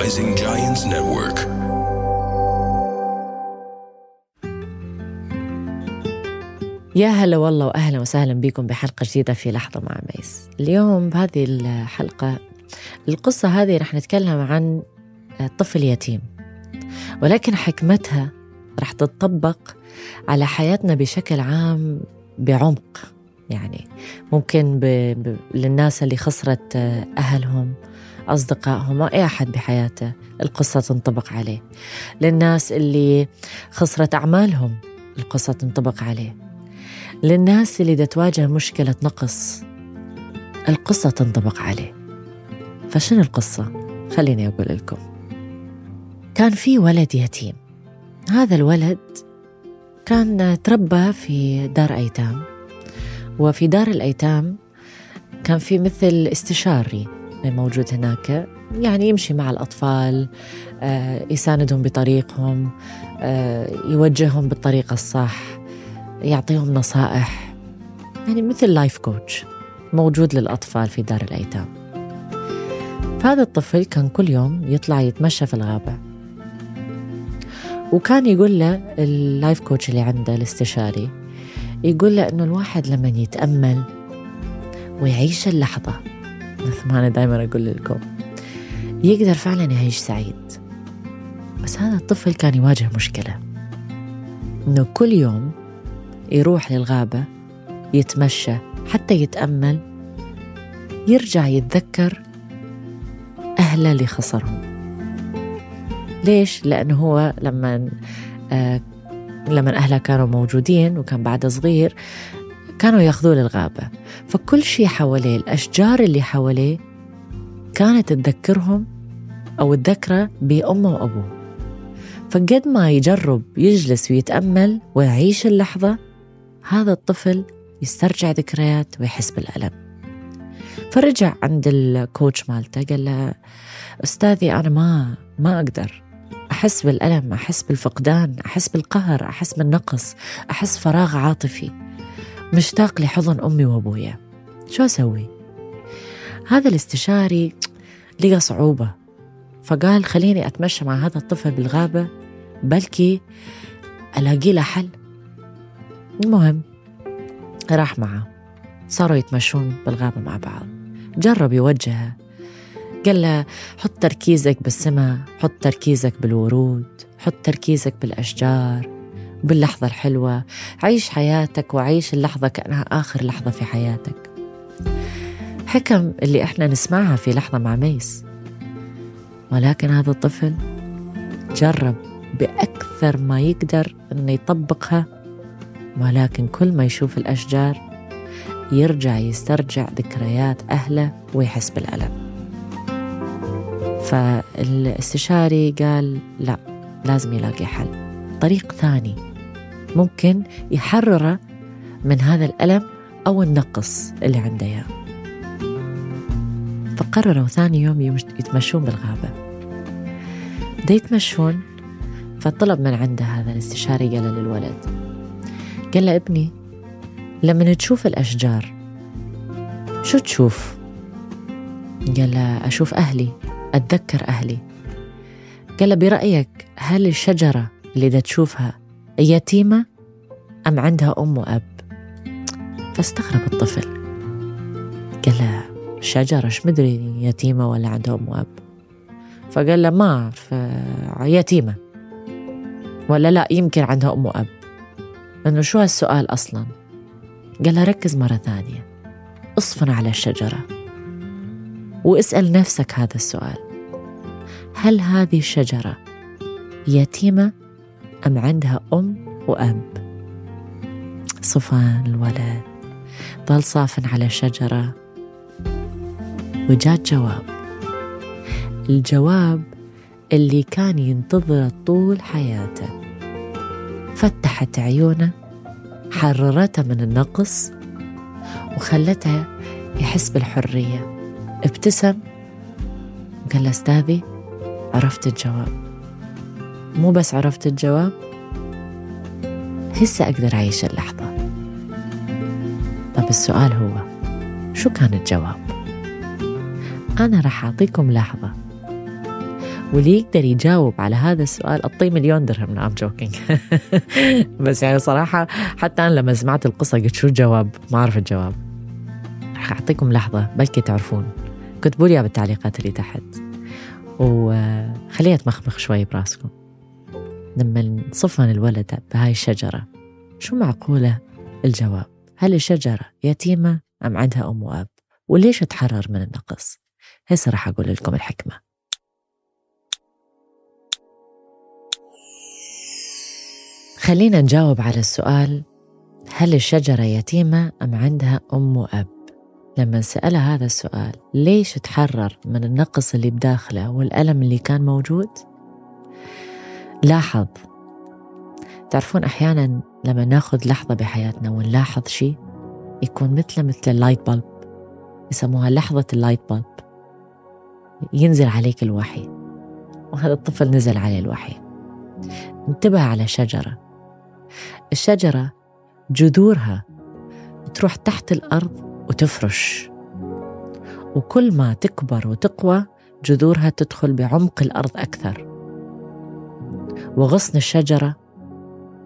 Rising Giants Network. يا هلا والله وأهلا وسهلا بكم بحلقة جديدة في لحظة مع ميس. اليوم بهذه الحلقة القصة هذه رح نتكلم عن طفل يتيم. ولكن حكمتها رح تتطبق على حياتنا بشكل عام بعمق يعني ممكن ب... ب... للناس اللي خسرت أهلهم أصدقائهم أي أحد بحياته القصة تنطبق عليه. للناس اللي خسرت أعمالهم القصة تنطبق عليه. للناس اللي تواجه مشكلة نقص القصة تنطبق عليه. فشنو القصة؟ خليني أقول لكم. كان في ولد يتيم. هذا الولد كان تربى في دار أيتام. وفي دار الأيتام كان في مثل استشاري. موجود هناك. يعني يمشي مع الأطفال آه، يساندهم بطريقهم آه، يوجههم بالطريقة الصح يعطيهم نصائح. يعني مثل life coach موجود للأطفال في دار الأيتام. فهذا الطفل كان كل يوم يطلع يتمشى في الغابة. وكان يقول له ال life coach اللي عنده الاستشاري يقول له إنه الواحد لما يتأمل ويعيش اللحظة مثل ما أنا دائما أقول لكم يقدر فعلا يعيش سعيد بس هذا الطفل كان يواجه مشكلة إنه كل يوم يروح للغابة يتمشى حتى يتأمل يرجع يتذكر أهله اللي خسرهم ليش؟ لأنه هو لما آه لما أهله كانوا موجودين وكان بعده صغير كانوا ياخذوه للغابة. فكل شيء حواليه الأشجار اللي حواليه كانت تذكرهم أو تذكره بأمه وأبوه. فقد ما يجرب يجلس ويتأمل ويعيش اللحظة هذا الطفل يسترجع ذكريات ويحس بالألم. فرجع عند الكوتش مالته قال له أستاذي أنا ما ما أقدر. أحس بالألم أحس بالفقدان أحس بالقهر أحس بالنقص أحس فراغ عاطفي. مشتاق لحضن أمي وأبويا. شو أسوي؟ هذا الاستشاري لقى صعوبة. فقال خليني أتمشى مع هذا الطفل بالغابة بلكي ألاقي له حل. المهم راح معه. صاروا يتمشون بالغابة مع بعض. جرب يوجهه. قال له حط تركيزك بالسماء حط تركيزك بالورود حط تركيزك بالأشجار. باللحظة الحلوة. عيش حياتك وعيش اللحظة كأنها آخر لحظة في حياتك. حكم اللي إحنا نسمعها في لحظة مع ميس. ولكن هذا الطفل جرب بأكثر ما يقدر أنه يطبقها ولكن كل ما يشوف الأشجار يرجع يسترجع ذكريات أهله ويحس بالألم. فالاستشاري قال لا لازم يلاقي حل. طريق ثاني. ممكن يحرره من هذا الألم أو النقص اللي عنده إياه. فقرروا ثاني يوم يتمشون بالغابة. دا يتمشون فطلب من عنده هذا الاستشاري قال للولد قال له ابني لما تشوف الأشجار شو تشوف؟ قال له أشوف أهلي أتذكر أهلي. قال برأيك هل الشجرة اللي دا تشوفها يتيمة أم عندها أم وأب؟ فاستغرب الطفل. قال له شجرة إيش مدري يتيمة ولا عندها أم وأب؟ فقال له ما أعرف يتيمة. ولا لا يمكن عندها أم وأب. إنه شو هالسؤال أصلا؟ قال له ركز مرة ثانية. اصفن على الشجرة. واسأل نفسك هذا السؤال. هل هذه الشجرة يتيمة أم عندها أم وأب؟ صفان الولد. ظل صافن على الشجرة وجاء جواب. الجواب اللي كان ينتظره طول حياته. فتحت عيونه حررته من النقص وخلته يحس بالحرية. ابتسم قال له أستاذي عرفت الجواب. مو بس عرفت الجواب هسه أقدر أعيش اللحظة. طب السؤال هو شو كان الجواب؟ أنا راح أعطيكم لحظة. واللي يقدر يجاوب على هذا السؤال أعطيه مليون درهم. I'm joking بس يعني صراحة حتى أنا لما سمعت القصة قلت شو الجواب؟ ما أعرف الجواب. رح أعطيكم لحظة بلكي تعرفون. كتبوا لي بالتعليقات اللي تحت. وخليها تمخمخ شوي براسكم. لما صفن الولد بهاي الشجرة شو معقولة الجواب هل الشجرة يتيمة أم عندها أم وأب وليش تحرر من النقص هسه رح أقول لكم الحكمة خلينا نجاوب على السؤال هل الشجرة يتيمة أم عندها أم وأب؟ لما سألها هذا السؤال ليش تحرر من النقص اللي بداخله والألم اللي كان موجود؟ لاحظ. تعرفون أحيانا لما ناخذ لحظة بحياتنا ونلاحظ شيء يكون مثله مثل ال light bulb يسموها لحظة ال light bulb ينزل عليك الوحي وهذا الطفل نزل عليه الوحي. انتبه على شجرة. الشجرة جذورها تروح تحت الأرض وتفرش. وكل ما تكبر وتقوى جذورها تدخل بعمق الأرض أكثر. وغصن الشجرة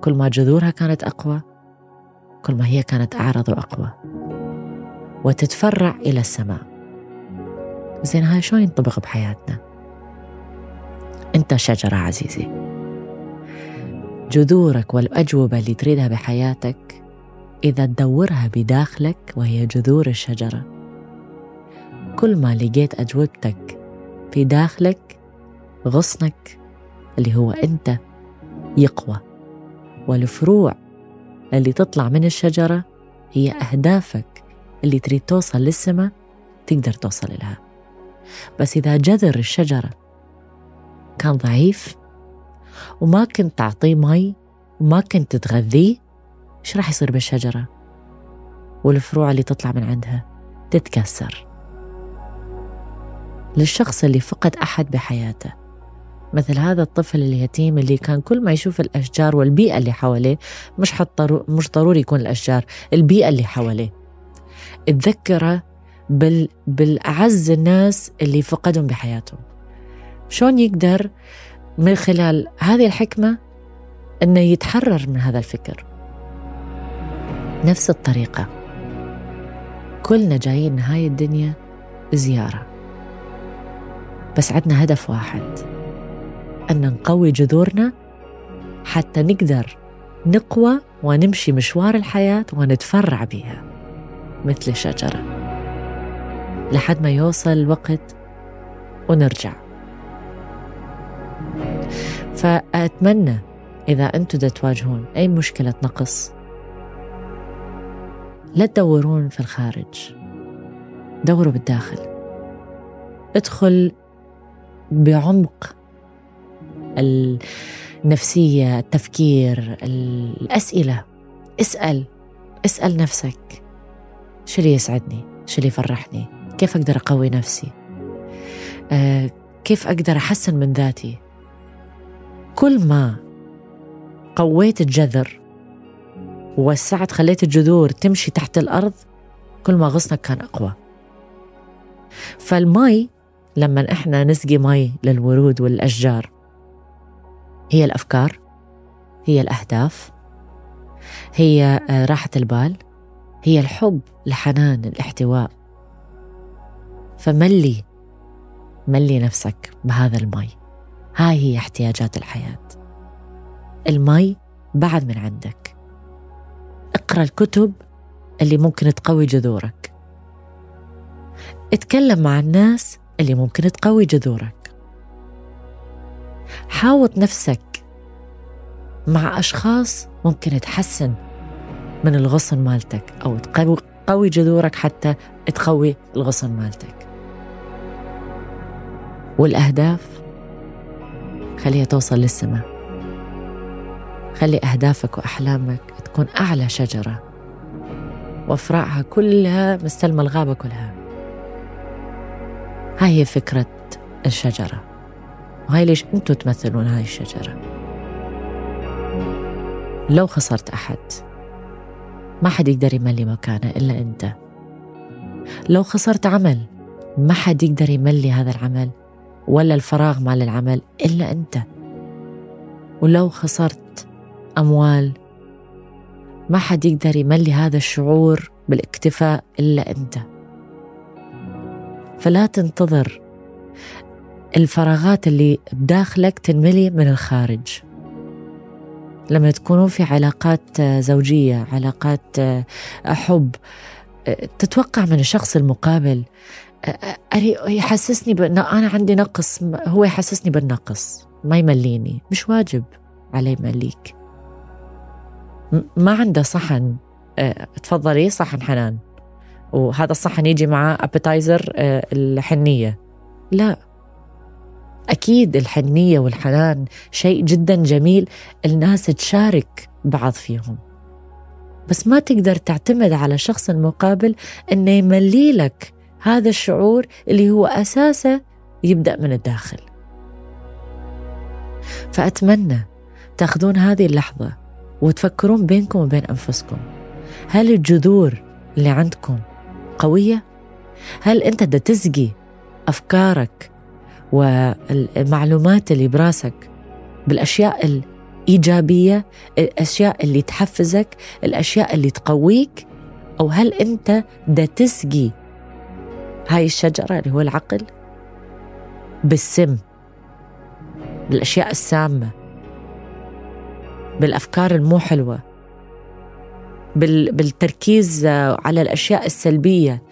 كل ما جذورها كانت أقوى كل ما هي كانت أعرض وأقوى. وتتفرع إلى السماء. زين هاي شو ينطبق بحياتنا؟ أنت شجرة عزيزي. جذورك والأجوبة اللي تريدها بحياتك إذا تدورها بداخلك وهي جذور الشجرة. كل ما لقيت أجوبتك في داخلك غصنك اللي هو أنت يقوى. والفروع اللي تطلع من الشجرة هي أهدافك اللي تريد توصل للسماء تقدر توصل لها بس إذا جذر الشجرة كان ضعيف وما كنت تعطيه مي وما كنت تغذيه إيش راح يصير بالشجرة؟ والفروع اللي تطلع من عندها تتكسر. للشخص اللي فقد أحد بحياته. مثل هذا الطفل اليتيم اللي كان كل ما يشوف الأشجار والبيئة اللي حواليه مش مش ضروري يكون الأشجار البيئة اللي حواليه. تذكره بال... بالأعز الناس اللي فقدهم بحياتهم. شلون يقدر من خلال هذه الحكمة أنه يتحرر من هذا الفكر؟ نفس الطريقة. كلنا جايين هاي الدنيا زيارة. بس عندنا هدف واحد. أن نقوي جذورنا حتى نقدر نقوى ونمشي مشوار الحياة ونتفرع بها مثل الشجرة لحد ما يوصل الوقت ونرجع. فأتمنى إذا أنتم تواجهون أي مشكلة نقص لا تدورون في الخارج. دوروا بالداخل. ادخل بعمق النفسية التفكير الأسئلة. اسأل اسأل نفسك. شو اللي يسعدني؟ شو اللي يفرحني؟ كيف أقدر أقوي نفسي؟ آه كيف أقدر أحسن من ذاتي؟ كل ما قويت الجذر ووسعت خليت الجذور تمشي تحت الأرض كل ما غصنك كان أقوى. فالمي لما إحنا نسقي مي للورود والأشجار هي الأفكار هي الأهداف هي آه، راحة البال هي الحب الحنان الاحتواء. فملي ملي نفسك بهذا المي. هاي هي احتياجات الحياة. المي بعد من عندك. اقرأ الكتب اللي ممكن تقوي جذورك. اتكلم مع الناس اللي ممكن تقوي جذورك. حاوط نفسك مع أشخاص ممكن تحسن من الغصن مالتك أو تقوي جذورك حتى تقوي الغصن مالتك. والأهداف خليها توصل للسماء. خلي أهدافك وأحلامك تكون أعلى شجرة. وأفرعها كلها مستلمة الغابة كلها. هاي هي فكرة الشجرة. وهاي ليش أنتوا تمثلون هاي الشجرة؟ لو خسرت أحد ما حد يقدر يملي مكانه إلا أنت. لو خسرت عمل ما حد يقدر يملي هذا العمل ولا الفراغ مال العمل إلا أنت. ولو خسرت أموال ما حد يقدر يملي هذا الشعور بالاكتفاء إلا أنت. فلا تنتظر الفراغات اللي بداخلك تنملي من الخارج. لما تكونون في علاقات زوجية علاقات حب تتوقع من الشخص المقابل يحسسني بأن أنا عندي نقص هو يحسسني بالنقص ما يمليني. مش واجب عليه يمليك. ما عنده صحن تفضلي صحن حنان. وهذا الصحن يجي معاه ابيتايزر الحنية. لا. أكيد الحنية والحنان شيء جدا جميل الناس تشارك بعض فيهم. بس ما تقدر تعتمد على الشخص المقابل إنه يملي لك هذا الشعور اللي هو أساسه يبدأ من الداخل. فأتمنى تاخذون هذه اللحظة وتفكرون بينكم وبين أنفسكم. هل الجذور اللي عندكم قوية؟ هل أنت دا تسقي أفكارك والمعلومات اللي براسك بالأشياء ايجابيه الأشياء اللي تحفزك الأشياء اللي تقويك أو هل أنت دا تسقي هاي الشجرة اللي هو العقل؟ بالسم بالأشياء السامة بالأفكار المو حلوة بالتركيز على الأشياء السلبية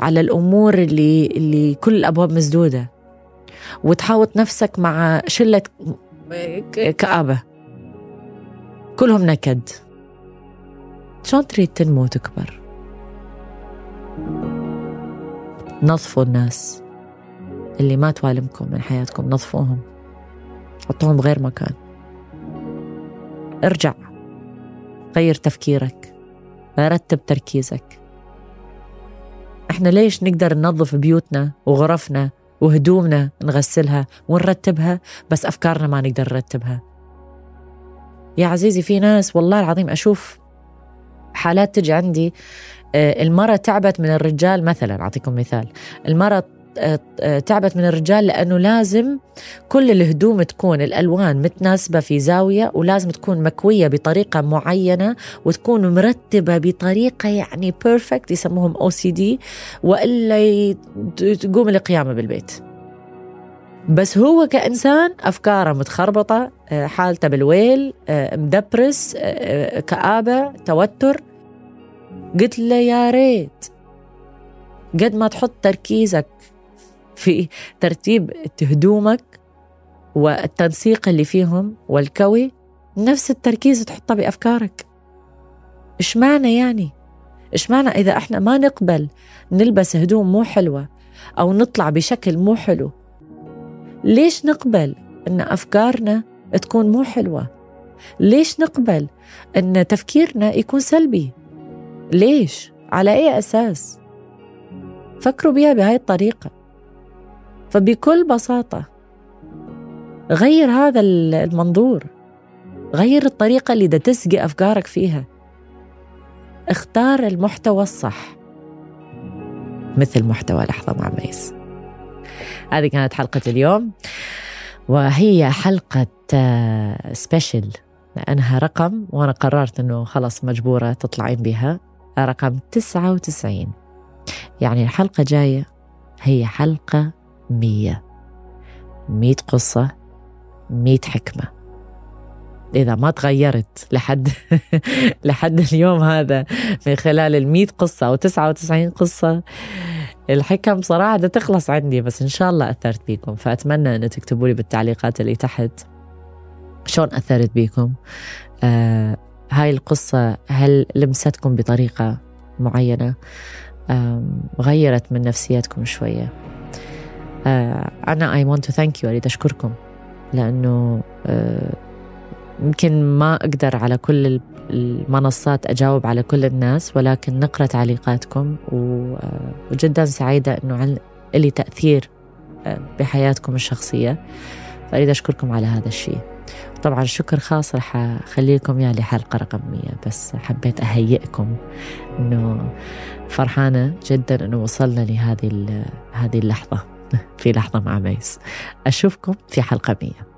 على الأمور اللي اللي كل الأبواب مسدودة. وتحاوط نفسك مع شلة كآبة. كلهم نكد. شلون تريد تنمو وتكبر؟ نظفوا الناس اللي ما توالمكم من حياتكم نظفوهم. حطوهم بغير مكان. ارجع. غير تفكيرك. رتب تركيزك. إحنا ليش نقدر ننظف بيوتنا وغرفنا وهدومنا نغسلها ونرتبها بس أفكارنا ما نقدر نرتبها. يا عزيزي في ناس والله العظيم أشوف حالات تجي عندي آه، المرأة تعبت من الرجال مثلا أعطيكم مثال. المرأة آه، تعبت من الرجال لأنه لازم كل الهدوم تكون الألوان متناسبة في زاوية ولازم تكون مكوية بطريقة معينة وتكون مرتبة بطريقة يعني perfect يسموهم OCD وإلا تقوم القيامة بالبيت. بس هو كإنسان أفكاره متخربطة آه، حالته بالويل آه، مدبرس آه، كآبة توتر. قلت له يا ريت قد ما تحط تركيزك في ترتيب هدومك والتنسيق اللي فيهم والكوي نفس التركيز تحطه بأفكارك. إيش معنى يعني؟ إيش معنى إذا إحنا ما نقبل نلبس هدوم مو حلوة أو نطلع بشكل مو حلو؟ ليش نقبل إن أفكارنا تكون مو حلوة؟ ليش نقبل إن تفكيرنا يكون سلبي؟ ليش؟ على أي أساس؟ فكروا بها بهاي الطريقة. فبكل بساطة غير هذا المنظور غير الطريقة اللي تسقي أفكارك فيها. اختار المحتوى الصح مثل محتوى لحظة مع ميس. هذه كانت حلقة اليوم وهي حلقة سبيشل آه، لأنها رقم وأنا قررت أنه خلاص مجبورة تطلعين بها. رقم 99 يعني الحلقة جاية هي حلقة 100 100 قصة 100 حكمة. إذا ما تغيرت لحد لحد اليوم هذا من خلال ال قصة أو 99 قصة الحكم صراحة تخلص عندي بس إن شاء الله أثرت بيكم. فأتمنى أن تكتبوا لي بالتعليقات اللي تحت شلون أثرت بيكم. آه هاي القصة هل لمستكم بطريقة معينة؟ آه غيرت من نفسيتكم شوية. أنا I want to thank you أريد أشكركم لأنه آه يمكن ما أقدر على كل المنصات أجاوب على كل الناس ولكن نقرأ تعليقاتكم وجدا سعيدة أنه لي تأثير آه، بحياتكم الشخصية. فأريد أشكركم على هذا الشيء. طبعا شكر خاص رح أخلي لكم إياه لحلقة رقم 100 بس حبيت أهيئكم إنه فرحانة جدا إنه وصلنا لهذه هذه اللحظة. في لحظة مع ميس. أشوفكم في حلقة مية.